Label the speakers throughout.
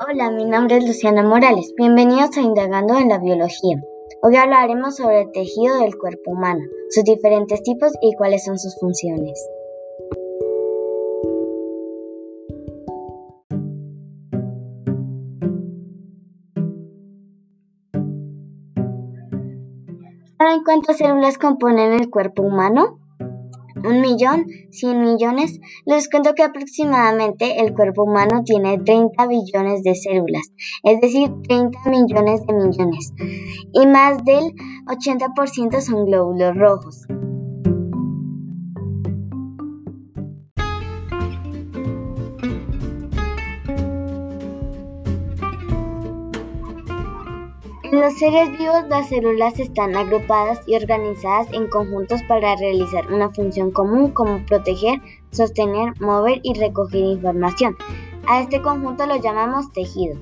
Speaker 1: Hola, mi nombre es Luciana Morales. Bienvenidos a Indagando en la Biología. Hoy hablaremos sobre el tejido del cuerpo humano, sus diferentes tipos y cuáles son sus funciones. ¿Saben cuántas células componen el cuerpo humano? Un millón, cien millones, les cuento que aproximadamente el cuerpo humano tiene 30 billones de células, es decir, 30 millones de millones, y más del 80% son glóbulos rojos. Los seres vivos las células están agrupadas y organizadas en conjuntos para realizar una función común como proteger, sostener, mover y recoger información. A este conjunto lo llamamos tejido.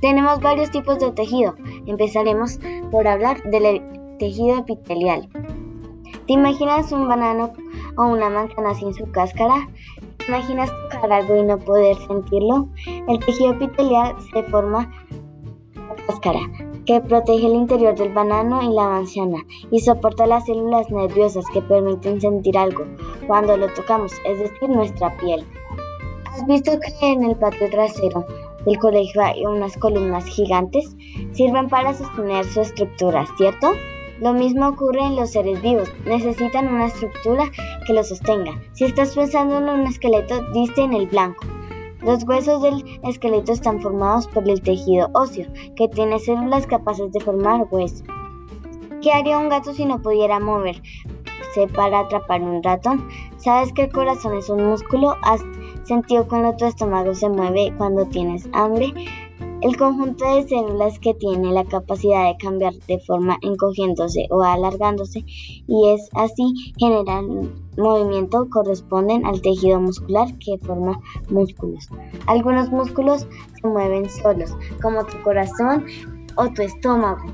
Speaker 1: Tenemos varios tipos de tejido. Empezaremos por hablar del tejido epitelial. ¿Te imaginas un banano o una manzana sin su cáscara? ¿Te imaginas tocar algo y no poder sentirlo? El tejido epitelial se forma la cáscara que protege el interior del banano y la manzana y soporta las células nerviosas que permiten sentir algo cuando lo tocamos, es decir, nuestra piel. ¿Has visto que en el patio trasero del colegio hay unas columnas gigantes? Sirven para sostener su estructura, ¿cierto? Lo mismo ocurre en los seres vivos, necesitan una estructura que los sostenga. Si estás pensando en un esqueleto, diste en el blanco. Los huesos del esqueleto están formados por el tejido óseo, que tiene células capaces de formar hueso. ¿Qué haría un gato si no pudiera moverse para atrapar un ratón? ¿Sabes que el corazón es un músculo? ¿Has sentido cuando tu estómago se mueve cuando tienes hambre? El conjunto de células que tiene la capacidad de cambiar de forma encogiéndose o alargándose y es así generan movimiento corresponden al tejido muscular que forma músculos. Algunos músculos se mueven solos, como tu corazón o tu estómago,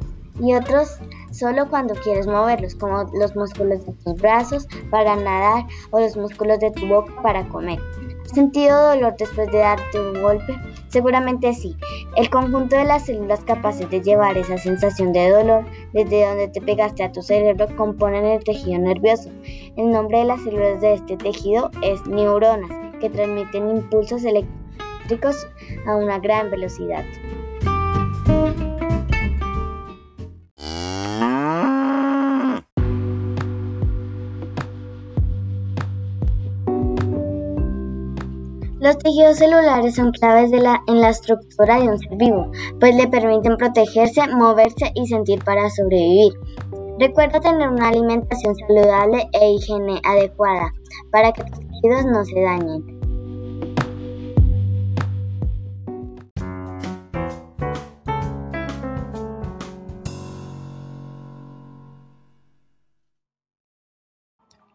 Speaker 1: y otros solo cuando quieres moverlos, como los músculos de tus brazos para nadar o los músculos de tu boca para comer. ¿Has sentido dolor después de darte un golpe? Seguramente sí. El conjunto de las células capaces de llevar esa sensación de dolor desde donde te pegaste a tu cerebro componen el tejido nervioso. El nombre de las células de este tejido es neuronas, que transmiten impulsos eléctricos a una gran velocidad. Los tejidos celulares son claves en la estructura de un ser vivo, pues le permiten protegerse, moverse y sentir para sobrevivir. Recuerda tener una alimentación saludable e higiene adecuada para que tus tejidos no se dañen.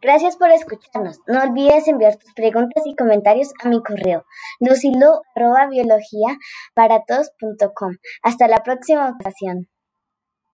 Speaker 1: Gracias por escucharnos. No olvides enviar tus preguntas y comentarios a mi correo lucilo@biologiaparatodos.com. Hasta la próxima ocasión.